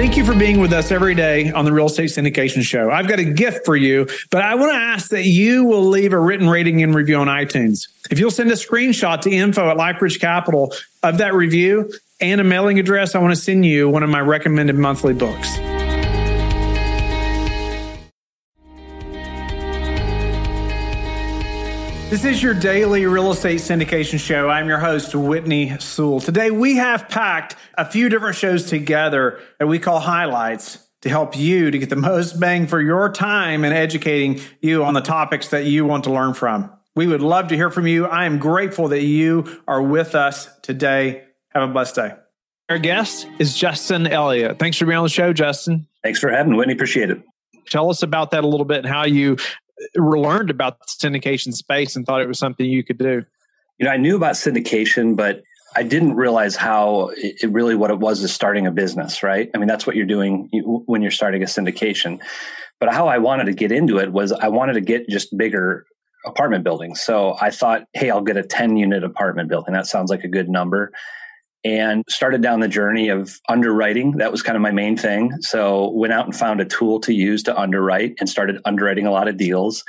Thank you for being with us every day on the Real Estate Syndication Show. I've got a gift for you, but I want to ask that you will leave a written rating and review on iTunes. If you'll send a screenshot to info at LifeBridge Capital of that review and a mailing address, I want to send you one of my recommended monthly books. This is your daily real estate syndication show. I'm your host, Whitney Sewell. Today, we have packed a few different shows together that we call highlights to help you to get the most bang for your time and educating you on the topics that you want to learn from. We would love to hear from you. I am grateful that you are with us today. Have a blessed day. Our guest is Justin Elliott. Thanks for being on the show, Justin. Thanks for having me, Whitney. Appreciate it. Tell us about that a little bit and how you learned about the syndication space and thought it was something you could do? You know, I knew about syndication, but I didn't realize how it really what it was is starting a business, right? I mean, that's what you're doing when you're starting a syndication. But how I wanted to get into it was I wanted to get just bigger apartment buildings. So I thought, hey, I'll get a 10 unit apartment building. That sounds like a good number and started down the journey of underwriting. That was kind of my main thing. So went out and found a tool to use to underwrite and started underwriting a lot of deals.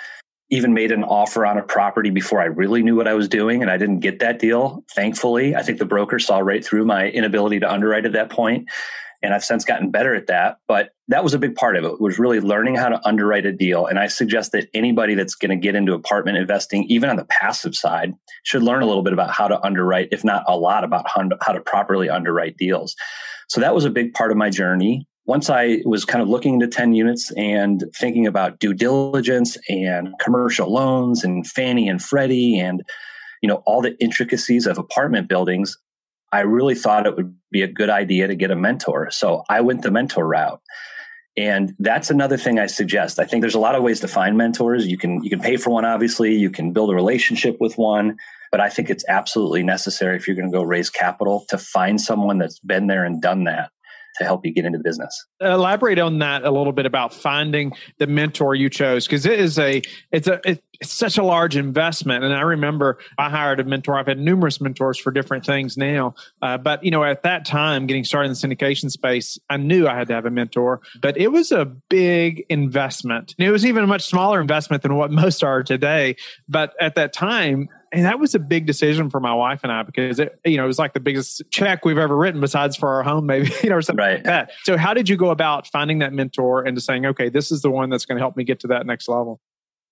Even made an offer on a property before I really knew what I was doing and I didn't get that deal. Thankfully, I think the broker saw right through my inability to underwrite at that point and I've since gotten better at that. But that was a big part of it was really learning how to underwrite a deal. And I suggest that anybody that's going to get into apartment investing, even on the passive side, should learn a little bit about how to underwrite, if not a lot about how to properly underwrite deals. So that was a big part of my journey. Once I was kind of looking into 10 units and thinking about due diligence and commercial loans and Fannie and Freddie and you know all the intricacies of apartment buildings I really thought it would be a good idea to get a mentor. So I went the mentor route. And that's another thing I suggest. I think there's a lot of ways to find mentors. You can you can pay for one obviously, you can build a relationship with one, but I think it's absolutely necessary if you're going to go raise capital to find someone that's been there and done that to help you get into business. Elaborate on that a little bit about finding the mentor you chose because it is a it's a it's such a large investment. And I remember I hired a mentor. I've had numerous mentors for different things now, uh, but you know at that time, getting started in the syndication space, I knew I had to have a mentor. But it was a big investment. And it was even a much smaller investment than what most are today. But at that time, and that was a big decision for my wife and I because it, you know, it was like the biggest check we've ever written besides for our home, maybe, you know, or something right. like that. So how did you go about finding that mentor and saying, okay, this is the one that's going to help me get to that next level?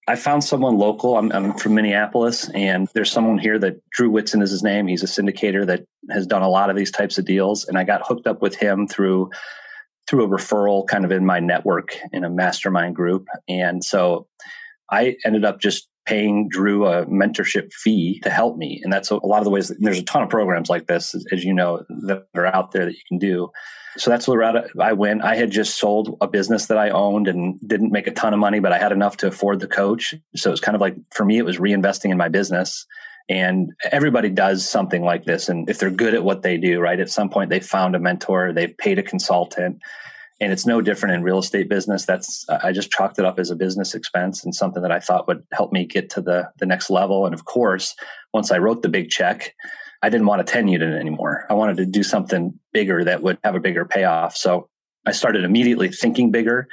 I found someone local. I'm, I'm, from Minneapolis, and there's someone here that Drew Whitson is his name. He's a syndicator that has done a lot of these types of deals, and I got hooked up with him through through a referral, kind of in my network in a mastermind group, and so I ended up just paying Drew a mentorship fee to help me. And that's a, a lot of the ways that, there's a ton of programs like this, as, as, you know, that are out there that you can do. So that's the route I went. I had just sold a business that I owned and didn't make a ton of money, but I had enough to afford the coach. So it's kind of like, for me, it was reinvesting in my business. And everybody does something like this. And if they're good at what they do, right, at some point they found a mentor, they've paid a consultant and it's no different in real estate business. That's i just chalked it up as a business expense and something that i thought would help me get to the the next level. And of course once i wrote the big check i didn't want a 10 unit anymore. I wanted to do something bigger that would have a bigger payoff. So i started immediately thinking bigger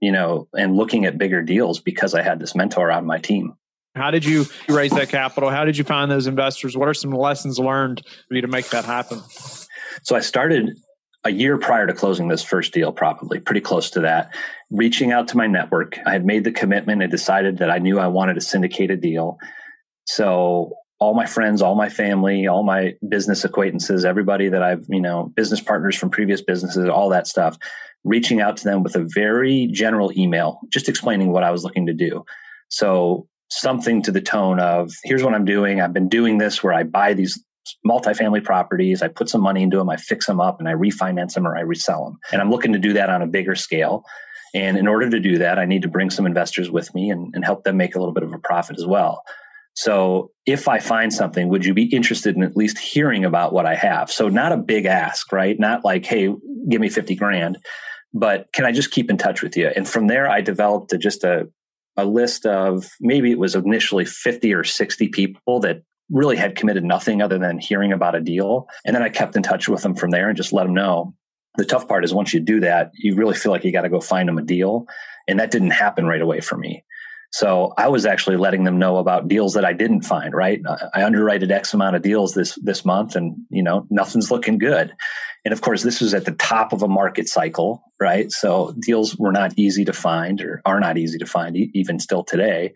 you know and looking at bigger deals because i had this mentor on my team. How did you raise that capital? How did you find those investors? What are some lessons learned for you to make that happen? So i started a year prior to closing this first deal, probably pretty close to that, reaching out to my network. I had made the commitment and decided that I knew I wanted to syndicate a deal. So all my friends, all my family, all my business acquaintances, everybody that I've, you know, business partners from previous businesses, all that stuff, reaching out to them with a very general email, just explaining what I was looking to do. So something to the tone of, here's what I'm doing. I've been doing this where I buy these multifamily properties. I put some money into them, I fix them up, and I refinance them or I resell them. And I'm looking to do that on a bigger scale. And in order to do that, I need to bring some investors with me and, and help them make a little bit of a profit as well. So if I find something, would you be interested in at least hearing about what I have? So not a big ask, right? Not like, hey, give me 50 grand, but can I just keep in touch with you? And from there, I developed a, just a, a list of maybe it was initially 50 or 60 people that really had committed nothing other than hearing about a deal. And then I kept in touch with them from there and just let them know The tough part is once you do that, you really feel like you got to go find them a deal. And that didn't happen right away for me. So I was actually letting them know about deals that I didn't find, right? I underwrote X amount of deals this, this month and, you know, nothing's looking good. And of course, this was at the top of a market cycle, right? So deals were not easy to find or are not easy to find even still today.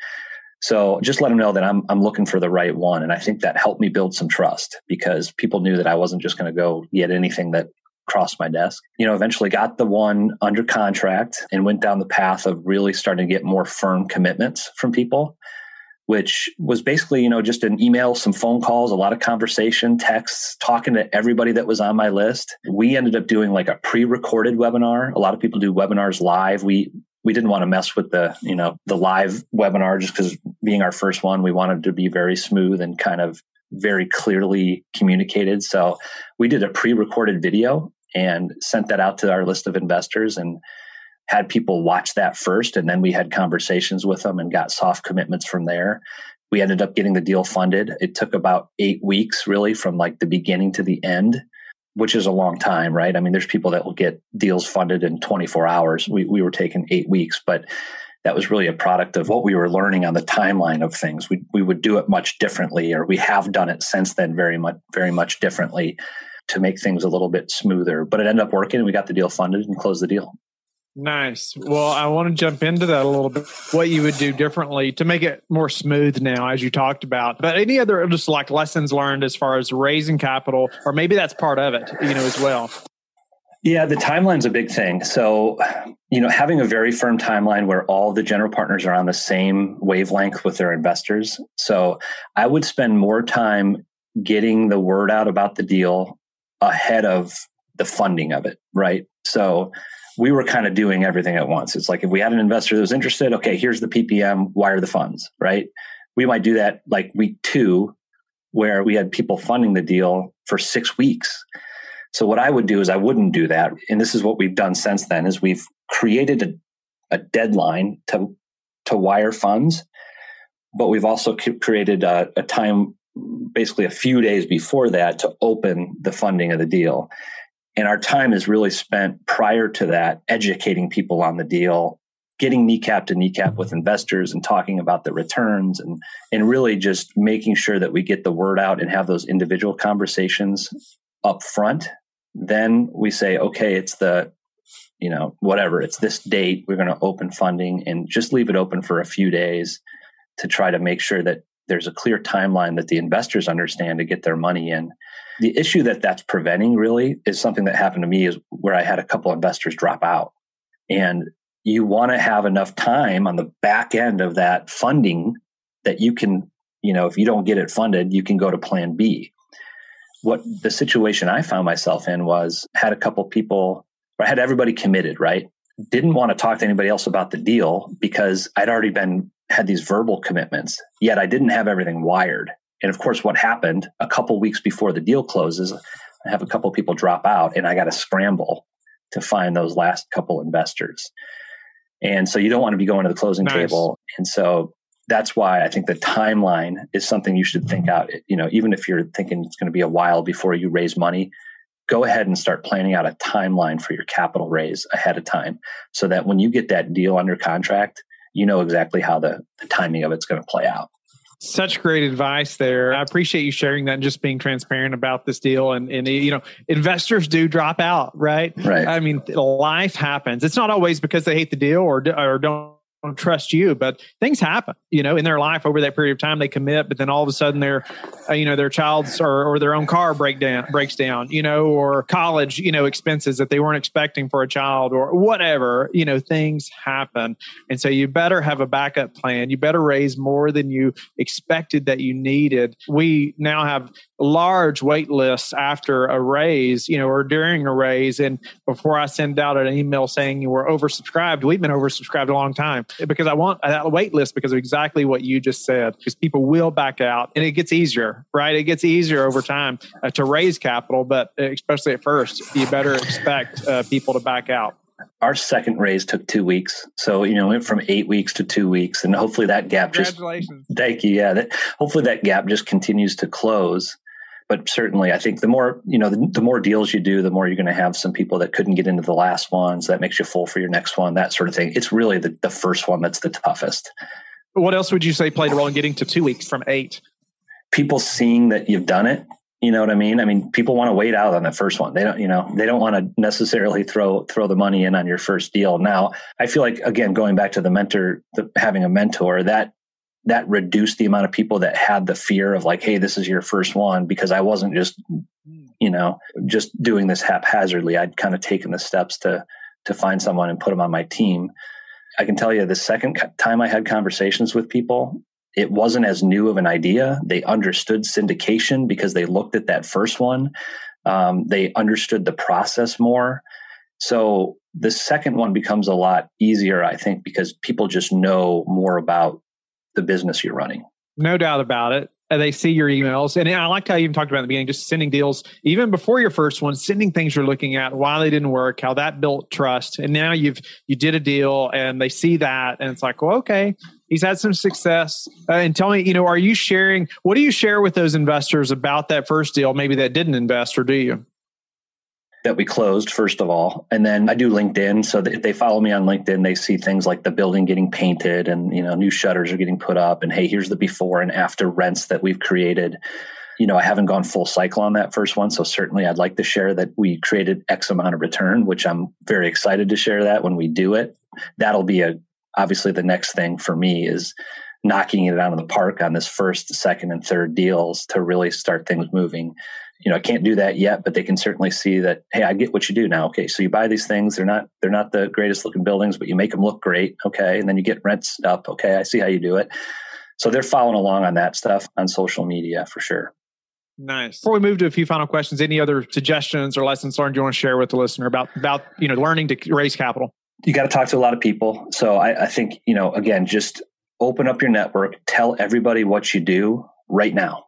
So just let them know that I'm, I'm looking for the right one. And I think that helped me build some trust because people knew that I wasn't just going to go get anything that crossed my desk. You know, eventually got the one under contract and went down the path of really starting to get more firm commitments from people, which was basically, you know, just an email, some phone calls, a lot of conversation, texts, talking to everybody that was on my list. We ended up doing like a pre-recorded webinar. A lot of people do webinars live. We we didn't want to mess with the you know the live webinar just because being our first one we wanted to be very smooth and kind of very clearly communicated so we did a pre-recorded video and sent that out to our list of investors and had people watch that first. And then we had conversations with them and got soft commitments from there. We ended up getting the deal funded. It took about eight weeks, really, from like the beginning to the end, which is a long time, right? I mean, there's people that will get deals funded in 24 hours. We, we were taking eight weeks, but that was really a product of what we were learning on the timeline of things. We, we would do it much differently, or we have done it since then very much, very much differently to make things a little bit smoother. But it ended up working and we got the deal funded and closed the deal. Nice. Well, I want to jump into that a little bit. What you would do differently to make it more smooth now, as you talked about. But any other just like lessons learned as far as raising capital, or maybe that's part of it, you know, as well. Yeah, the timeline's a big thing. So, you know, having a very firm timeline where all the general partners are on the same wavelength with their investors. So, I would spend more time getting the word out about the deal ahead of the funding of it, right? So we were kind of doing everything at once. It's like if we had an investor that was interested, okay, here's the PPM, wire the funds, right? We might do that like week two, where we had people funding the deal for six weeks. So what I would do is I wouldn't do that. And this is what we've done since then is we've created a, a deadline to, to wire funds, but we've also created a, a time basically a few days before that to open the funding of the deal. And our time is really spent prior to that educating people on the deal, getting kneecap to kneecap with investors and talking about the returns and, and really just making sure that we get the word out and have those individual conversations up front. Then we say, okay, it's the, you know, whatever, it's this date, we're going to open funding and just leave it open for a few days to try to make sure that there's a clear timeline that the investors understand to get their money in. The issue that that's preventing really is something that happened to me is where I had a couple investors drop out. And you want to have enough time on the back end of that funding that you can, you know, if you don't get it funded, you can go to plan B. What the situation I found myself in was had a couple people, or had everybody committed, right? Didn't want to talk to anybody else about the deal because I'd already been had these verbal commitments, yet I didn't have everything wired. And of course, what happened a couple weeks before the deal closes, I have a couple people drop out and I got to scramble to find those last couple investors. And so you don't want to be going to the closing nice. table. And so that's why I think the timeline is something you should think out. You know, even if you're thinking it's going to be a while before you raise money, go ahead and start planning out a timeline for your capital raise ahead of time so that when you get that deal under contract, you know exactly how the, the timing of it's going to play out. Such great advice there. I appreciate you sharing that and just being transparent about this deal. And, and you know, investors do drop out, right? Right. I mean, life happens. It's not always because they hate the deal or, or don't don't trust you but things happen you know in their life over that period of time they commit but then all of a sudden their uh, you know their child's or, or their own car break down breaks down you know or college you know expenses that they weren't expecting for a child or whatever you know things happen. And so you better have a backup plan. You better raise more than you expected that you needed. We now have large wait lists after a raise you know or during a raise. And before i send out an email saying you were oversubscribed we've been oversubscribed a long time because I want a wait list because of exactly what you just said. Because people will back out, and it gets easier, right? It gets easier over time uh, to raise capital, but especially at first, you better expect uh, people to back out. Our second raise took two weeks, so you know, went from eight weeks to two weeks, and hopefully that gap just. Thank you. Yeah, that, hopefully that gap just continues to close but certainly I think the more, you know, the, the more deals you do, the more you're going to have some people that couldn't get into the last ones. That makes you full for your next one, that sort of thing. It's really the, the first one that's the toughest. What else would you say played a role in getting to two weeks from eight? People seeing that you've done it. You know what I mean? I mean, people want to wait out on the first one. They don't, you know, they don't want to necessarily throw throw the money in on your first deal. Now, I feel like again, going back to the mentor, the, having a mentor, that that reduced the amount of people that had the fear of like, hey, this is your first one because I wasn't just, you know, just doing this haphazardly. I'd kind of taken the steps to to find someone and put them on my team. I can tell you the second time I had conversations with people, it wasn't as new of an idea. They understood syndication because they looked at that first one. Um, they understood the process more. So the second one becomes a lot easier, I think, because people just know more about the business you're running. No doubt about it. And They see your emails. And I like how you even talked about in the beginning, just sending deals, even before your first one, sending things you're looking at, why they didn't work, how that built trust. And now you've, you did a deal and they see that and it's like, well, okay, he's had some success. Uh, and tell me, you know, are you sharing, what do you share with those investors about that first deal, maybe that didn't invest or do you? That we closed first of all. And then i do linkedin so if they follow me on linkedin they see things like the building getting painted and you know new shutters are getting put up and hey here's the before and after rents that we've created. You know i haven't gone full cycle on that first one so certainly i'd like to share that we created x amount of return which i'm very excited to share that when we do it. That'll be a obviously the next thing for me is knocking it out of the park on this first second and third deals to really start things moving you know, I can't do that yet, but they can certainly see that, hey, I get what you do now. Okay, so you buy these things; they're not they're not the greatest looking buildings, but you make them look great. Okay, and then you get rents up. Okay, I see how you do it. So they're following along on that stuff on social media for sure. Nice. Before we move to a few final questions, any other suggestions or lessons learned you want to share with the listener about about you know learning to raise capital? You got to talk to a lot of people. So I, I think you know again, just open up your network, tell everybody what you do right now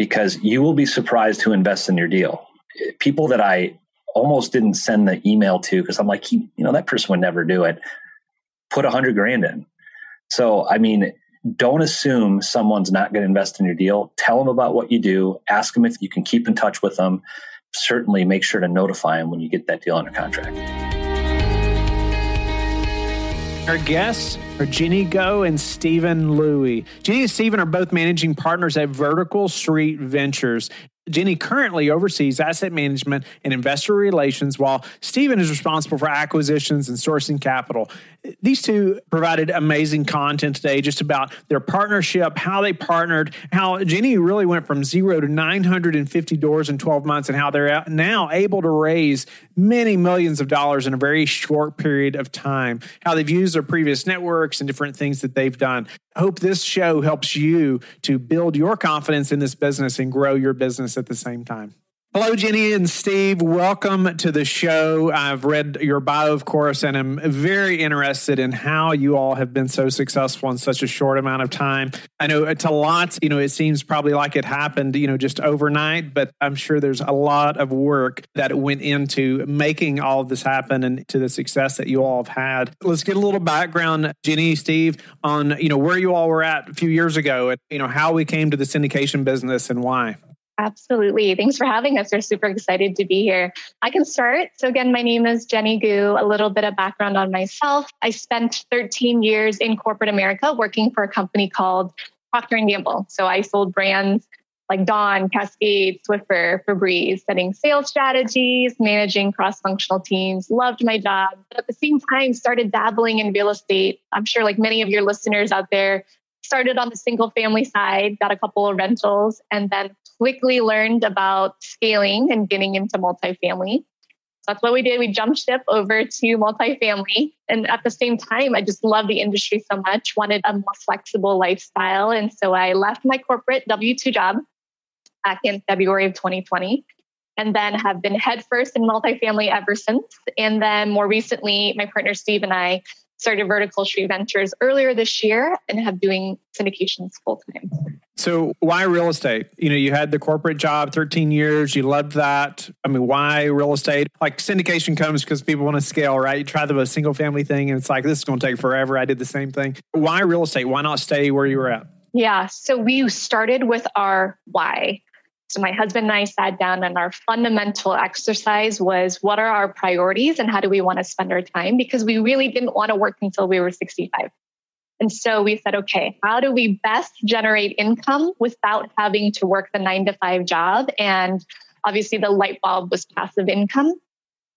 because you will be surprised who invests in your deal. People that I almost didn't send the email to because I'm like, you know, that person would never do it. Put a hundred grand in. So, I mean, don't assume someone's not going to invest in your deal. Tell them about what you do. Ask them if you can keep in touch with them. Certainly make sure to notify them when you get that deal under contract. Our guests are Jenny Gou and Steven Louie. Jenny and Steven are both managing partners at Vertical Street Ventures. Jenny currently oversees asset management and investor relations, while Steven is responsible for acquisitions and sourcing capital. These two provided amazing content today just about their partnership, how they partnered, how Jenny really went from zero to 950 doors in 12 months, and how they're now able to raise many millions of dollars in a very short period of time, how they've used their previous networks and different things that they've done. Hope this show helps you to build your confidence in this business and grow your business at the same time. Hello, Jenny and Steve. Welcome to the show. I've read your bio, of course, and I'm very interested in how you all have been so successful in such a short amount of time. I know to lots, you know, it seems probably like it happened, you know, just overnight, but I'm sure there's a lot of work that went into making all of this happen and to the success that you all have had. Let's get a little background, Jenny, Steve, on, you know, where you all were at a few years ago and, you know, how we came to the syndication business and why. Absolutely. Thanks for having us. We're super excited to be here. I can start. So, again, my name is Jenny Gou. A little bit of background on myself. I spent 13 years in corporate America working for a company called Procter & Gamble. So, I sold brands like Dawn, Cascade, Swiffer, Febreze, setting sales strategies, managing cross-functional teams. Loved my job. But at the same time, started dabbling in real estate. I'm sure like many of your listeners out there, started on the single family side, got a couple of rentals, and then quickly learned about scaling and getting into multifamily. So that's what we did. We jumped ship over to multifamily. And at the same time, I just love the industry so much, wanted a more flexible lifestyle. And so I left my corporate W 2 job back in February of 2020 and then have been headfirst in multifamily ever since. And then more recently, my partner Steve and I started Vertical Street Ventures earlier this year and have doing syndications full time. So why real estate? You know, you had the corporate job 13 years, you loved that. I mean, why real estate? Like syndication comes because people want to scale, right? You try the single family thing and it's like this is going to take forever. I did the same thing. Why real estate? Why not stay where you were at? Yeah, so we started with our why. So my husband and I sat down and our fundamental exercise was what are our priorities and how do we want to spend our time? Because we really didn't want to work until we were 65. And so we said, okay, how do we best generate income without having to work the nine to five job? And obviously the light bulb was passive income.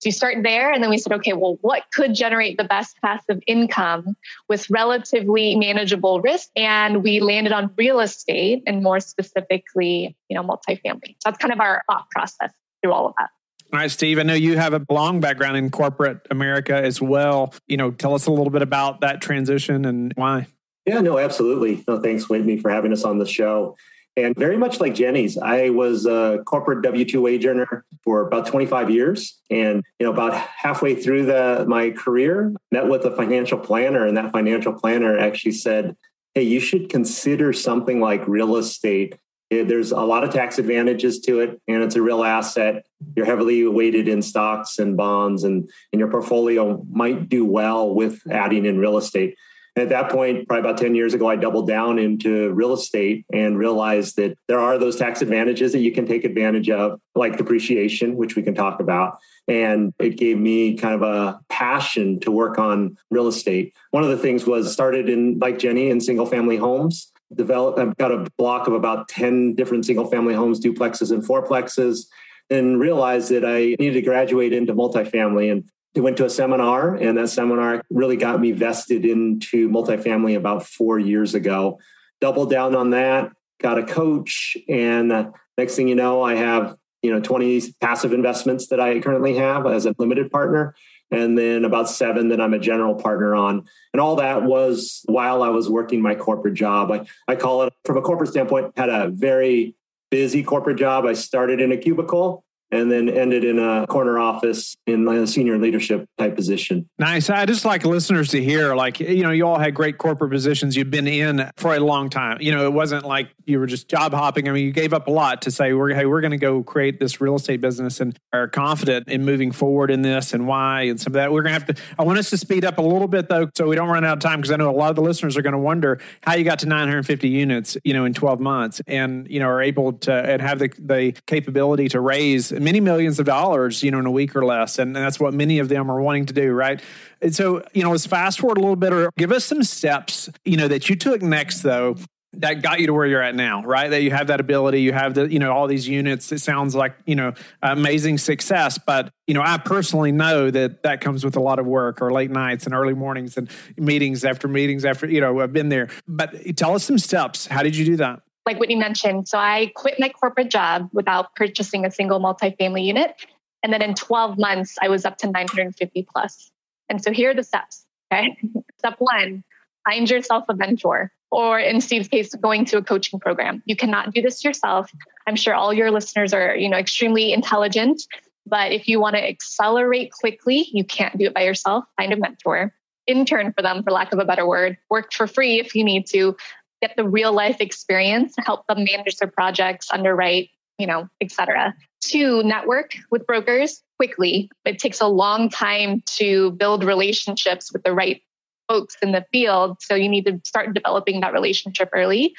So you start there, and then we said, okay, well, what could generate the best passive income with relatively manageable risk? And we landed on real estate and more specifically, you know, multifamily. So that's kind of our thought process through all of that. All right, Steve, I know you have a long background in corporate America as well. You know, tell us a little bit about that transition and why. Yeah, no, absolutely. No, thanks, Whitney, for having us on the show. And very much like Jenny's, I was a corporate W two wage earner for about 25 years. And you know, about halfway through the my career, met with a financial planner, and that financial planner actually said, "Hey, you should consider something like real estate. Eh, there's a lot of tax advantages to it, and it's a real asset. You're heavily weighted in stocks and bonds, and, and your portfolio might do well with adding in real estate." At that point, probably about 10 years ago, I doubled down into real estate and realized that there are those tax advantages that you can take advantage of, like depreciation, which we can talk about. And it gave me kind of a passion to work on real estate. One of the things was started in, like Jenny, in single family homes. Developed, I've got a block of about 10 different single family homes, duplexes, and fourplexes and realized that I needed to graduate into multifamily. And went to a seminar, and that seminar really got me vested into multifamily about four years ago. Doubled down on that, got a coach, and next thing you know, I have you know 20 passive investments that I currently have as a limited partner, and then about seven that I'm a general partner on. And all that was while I was working my corporate job. I, I call it from a corporate standpoint, had a very busy corporate job. I started in a cubicle and then ended in a corner office in a senior leadership type position. Nice. I just like listeners to hear, like, you know, you all had great corporate positions you've been in for a long time. You know, it wasn't like you were just job hopping. I mean, you gave up a lot to say, we're, hey, we're going to go create this real estate business and are confident in moving forward in this and why and some of that. We're going to have to, I want us to speed up a little bit though, so we don't run out of time because I know a lot of the listeners are going to wonder how you got to 950 units, you know, in 12 months and, you know, are able to and have the, the capability to raise many millions of dollars, you know, in a week or less. And, that's what many of them are wanting to do, right? And so, you know, let's fast forward a little bit or give us some steps, you know, that you took next though that got you to where you're at now, right? That you have that ability, you have the, you know, all these units. It sounds like, you know, amazing success, but you know, I personally know that that comes with a lot of work or late nights and early mornings and meetings after meetings after, you know, I've been there. But tell us some steps. How did you do that? Like Whitney mentioned, so I quit my corporate job without purchasing a single multifamily unit. And then in 12 months, I was up to 950 plus. And so here are the steps. Okay. Step one, find yourself a mentor, or in Steve's case, going to a coaching program. You cannot do this yourself. I'm sure all your listeners are, you know, extremely intelligent. But if you want to accelerate quickly, you can't do it by yourself. Find a mentor intern for them, for lack of a better word. Work for free if you need to, get the real life experience, help them manage their projects, underwrite, you know, etc. To network with brokers quickly. It takes a long time to build relationships with the right folks in the field. So you need to start developing that relationship early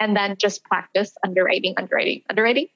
and then just practice underwriting, underwriting, underwriting.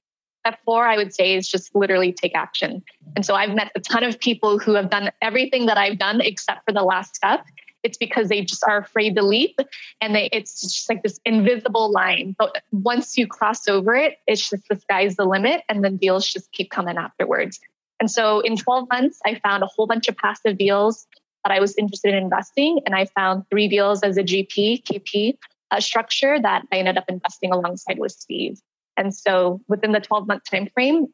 Step four, I would say, is just literally take action. And so I've met a ton of people who have done everything that I've done except for the last step it's because they just are afraid to leap and they it's just like this invisible line. But once you cross over it it's just the sky's the limit and then deals just keep coming afterwards. And so in 12 months i found a whole bunch of passive deals that i was interested in investing. And i found three deals as a gp kp uh, structure that i ended up investing alongside with steve. And so within the 12 month time frame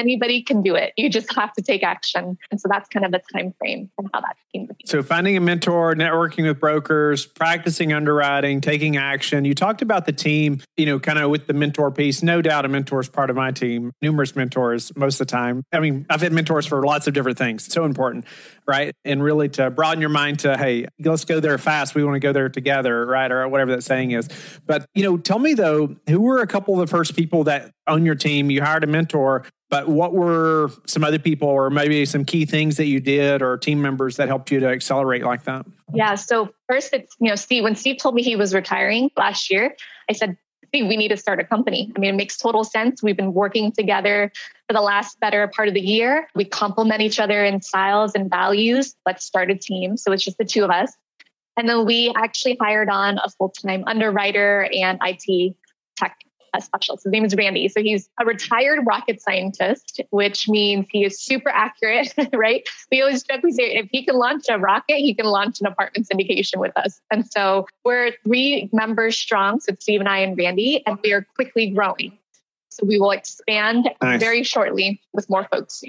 anybody can do it. You just have to take action. And so that's kind of the time frame and how that came to be. So finding a mentor, networking with brokers, practicing underwriting, taking action. You talked about the team, you know, kind of with the mentor piece. No doubt a mentor is part of my team. Numerous mentors most of the time. I mean, I've had mentors for lots of different things. It's so important, right? And really to broaden your mind to, hey, let's go there fast. We want to go there together, right? Or whatever that saying is. But, you know, tell me though, who were a couple of the first people that on your team you hired a mentor but what were some other people or maybe some key things that you did or team members that helped you to accelerate like that? Yeah. So first it's, you know, Steve, when Steve told me he was retiring last year, I said, Steve, we need to start a company. I mean, it makes total sense. We've been working together for the last better part of the year. We complement each other in styles and values. Let's start a team. So it's just the two of us. And then we actually hired on a full time underwriter and IT tech specialist. His name is Randy. So he's a retired rocket scientist, which means he is super accurate, right? We always joke, we say, if he can launch a rocket, he can launch an apartment syndication with us. And so we're three members strong. So Steve and I and Randy, and we are quickly growing. So we will expand nice. very shortly with more folks.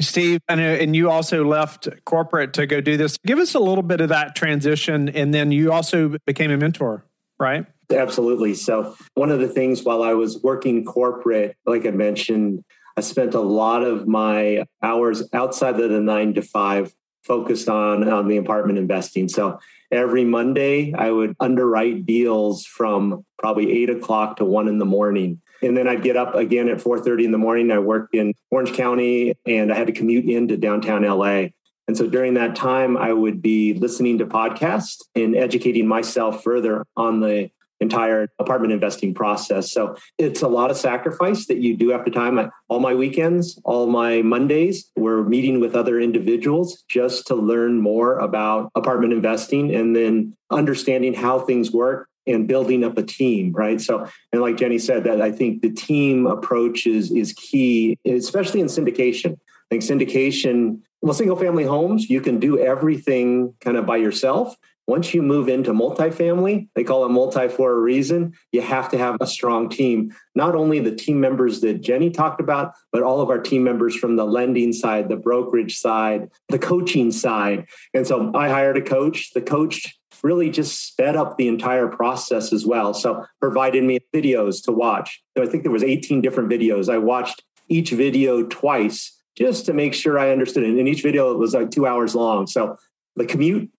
Steve, and you also left corporate to go do this. Give us a little bit of that transition, and then you also became a mentor, right? Absolutely. So, one of the things while I was working corporate, like I mentioned, I spent a lot of my hours outside of the nine to five focused on, on the apartment investing. So, every Monday, I would underwrite deals from probably eight o'clock to one in the morning. And then I'd get up again at 4:30 in the morning. I worked in Orange County and I had to commute into downtown LA. And so during that time, I would be listening to podcasts and educating myself further on the entire apartment investing process. So it's a lot of sacrifice that you do have to time. All my weekends, all my Mondays, we're meeting with other individuals just to learn more about apartment investing and then understanding how things work and building up a team, right? So, and like Jenny said, that I think the team approach is is key, especially in syndication. I think syndication, well, single family homes, you can do everything kind of by yourself. Once you move into multifamily, they call it multi for a reason. You have to have a strong team. Not only the team members that Jenny talked about, but all of our team members from the lending side, the brokerage side, the coaching side. And so I hired a coach. The coach really just sped up the entire process as well. So provided me videos to watch. So I think there was 18 different videos. I watched each video twice just to make sure I understood it. And each video it was like two hours long. So the commute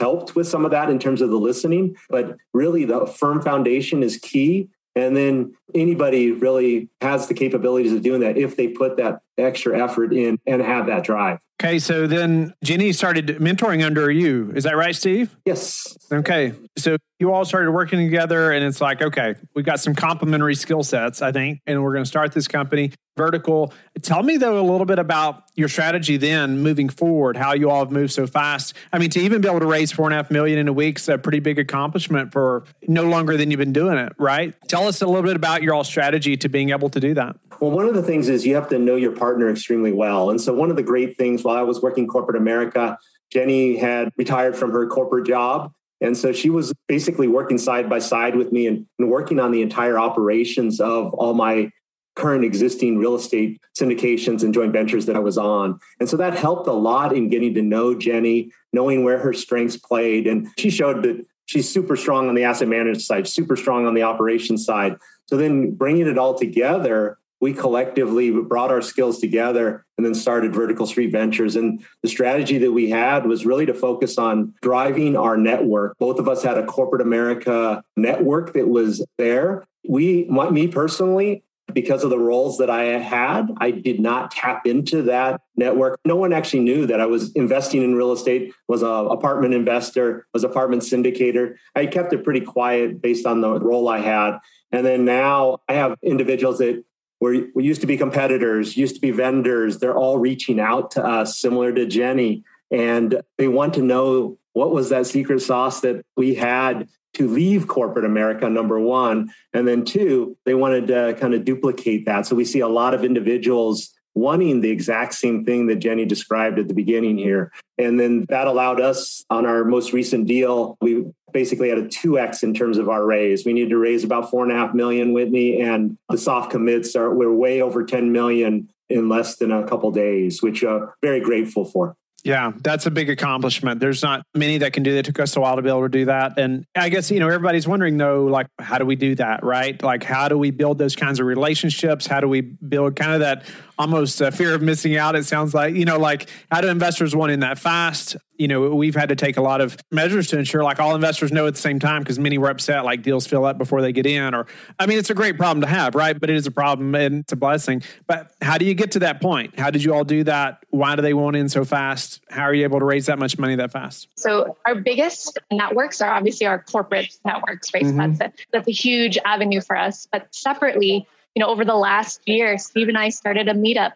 helped with some of that in terms of the listening, but really the firm foundation is key. And then anybody really has the capabilities of doing that if they put that extra effort in and have that drive. Okay, so then Jenny started mentoring under you. Is that right, Steve? Yes. Okay, so you all started working together, and it's like, okay, we've got some complementary skill sets, I think, and we're going to start this company vertical. Tell me though a little bit about your strategy then moving forward, how you all have moved so fast. I mean, to even be able to raise four and a half million in a week is a pretty big accomplishment for no longer than you've been doing it, right? Tell us a little bit about your all strategy to being able to do that. Well, one of the things is you have to know your partner extremely well. And so one of the great things while I was working corporate America, Jenny had retired from her corporate job. And so she was basically working side by side with me and, and working on the entire operations of all my current existing real estate syndications and joint ventures that I was on. And so that helped a lot in getting to know Jenny, knowing where her strengths played. And she showed that she's super strong on the asset management side, super strong on the operations side. So then bringing it all together, we collectively brought our skills together and then started Vertical Street Ventures. And the strategy that we had was really to focus on driving our network. Both of us had a corporate America network that was there. We, me personally, because of the roles that I had, I did not tap into that network. No one actually knew that I was investing in real estate, was a apartment investor, was apartment syndicator. I kept it pretty quiet based on the role I had. And then now I have individuals that were we used to be competitors, used to be vendors. They're all reaching out to us, similar to Jenny, and they want to know what was that secret sauce that we had to leave corporate America, number one. And then two, they wanted to kind of duplicate that. So we see a lot of individuals wanting the exact same thing that Jenny described at the beginning here. And then that allowed us on our most recent deal, we basically had a 2x in terms of our raise. We needed to raise about four and a half million, Whitney, and the soft commits are we're way over 10 million in less than a couple days, which uh very grateful for. Yeah, that's a big accomplishment. There's not many that can do that. It took us a while to be able to do that. And I guess, you know, everybody's wondering though, like, how do we do that, right? Like, how do we build those kinds of relationships? How do we build kind of that almost a fear of missing out. It sounds like, you know, like how do investors want in that fast? You know, we've had to take a lot of measures to ensure like all investors know at the same time because many were upset like deals fill up before they get in. Or, I mean, it's a great problem to have, right? But it is a problem and it's a blessing. But how do you get to that point? How did you all do that? Why do they want in so fast? How are you able to raise that much money that fast? So, our biggest networks are obviously our corporate networks, right? Mm-hmm. So that's, a, that's a huge avenue for us. But separately, you know, over the last year, Steve and I started a meetup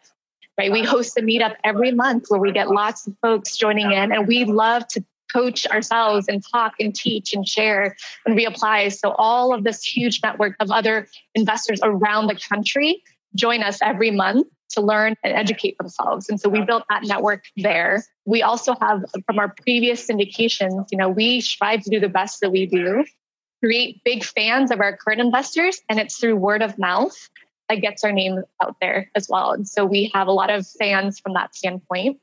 right? We host a meetup every month where we get lots of folks joining in, and we love to coach ourselves and talk and teach and share and reapply. So all of this huge network of other investors around the country join us every month to learn and educate themselves. And so we built that network there. We also have from our previous syndications, you know, we strive to do the best that we do, create big fans of our current investors, and it's through word of mouth that gets our name out there as well. And so we have a lot of fans from that standpoint.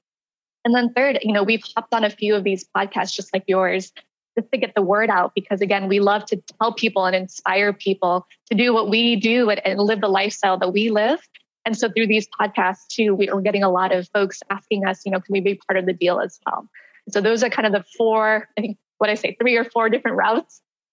And then third, you know, we've hopped on a few of these podcasts just like yours just to get the word out because again, we love to tell people and inspire people to do what we do and, and live the lifestyle that we live. And so through these podcasts too, we are getting a lot of folks asking us, you know, can we be part of the deal as well? So those are kind of the four, I think what I say, three or four different routes